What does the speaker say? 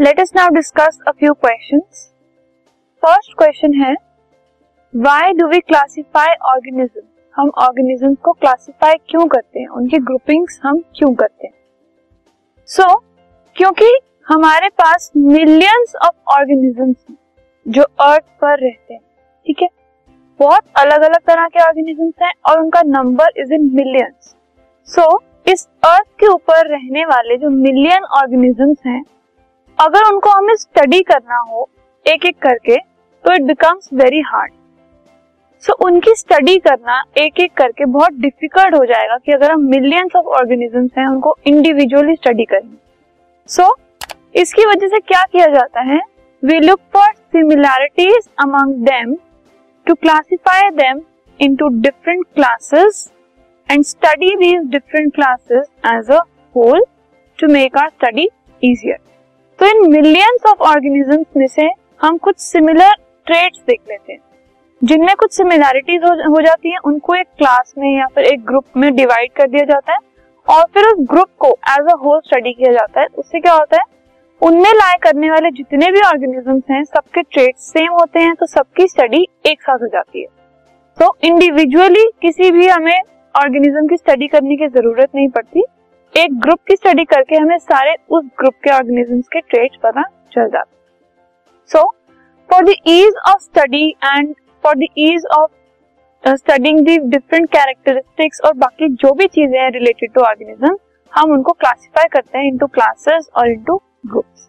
Let us now discuss a few questions first question है why do we classify organism हम organism को classify क्यों करते हैं? उनकी ग्रुपिंग्स हम क्यों करते हैं? सो so, क्योंकि हमारे पास मिलियंस ऑफ़ ऑर्गेनिजम्स हैं जो अर्थ पर रहते हैं ठीक है? बहुत अलग अलग तरह के ऑर्गेनिजम्स हैं और उनका number is in millions so इस अर्थ के ऊपर रहने वाले जो मिलियन ऑर्गेनिजम्स हैं अगर उनको हमें स्टडी करना हो एक एक करके तो it becomes very hard so उनकी स्टडी करना एक एक करके बहुत डिफ़िकल्ट हो जाएगा कि अगर हम मिलियंस ऑफ़ ऑर्गेनिजम्स हैं उनको इंडिविजुअली स्टडी करें। सो so, इसकी वजह से क्या किया जाता है? We look for similarities among them to classify them into different classes and study these different classes as a whole to make our study easier तो इन मिलियंस ऑफ़ ऑर्गेनिजम्स में से हम कुछ सिमिलर ट्रेड्स देख लेते हैं। जिनमें कुछ सिमिलैरिटीज हो, जाती है उनको एक क्लास में या फिर एक ग्रुप में डिवाइड कर दिया जाता है और फिर उस ग्रुप को एज अ होल स्टडी किया जाता है। उससे क्या होता है? उनमें लाए करने वाले जितने भी ऑर्गेनिजम्स हैं सबके ट्रेड्स सेम होते हैं तो सबकी स्टडी एक साथ हो जाती है। तो इंडिविजुअली किसी भी हमें ऑर्गेनिज्म की स्टडी करने की ज़रूरत नहीं पड़ती। एक ग्रुप की स्टडी करके हमें सारे उस ग्रुप के ऑर्गेनिजम्स के ट्रेड्स पता चल जाते so for the ease of study and for the ease of studying the different characteristics और बाकी जो भी चीज़ें हैं रिलेटेड टू ऑर्गेनिज्म हम उनको क्लासिफाई करते हैं इनटू क्लासेस और into groups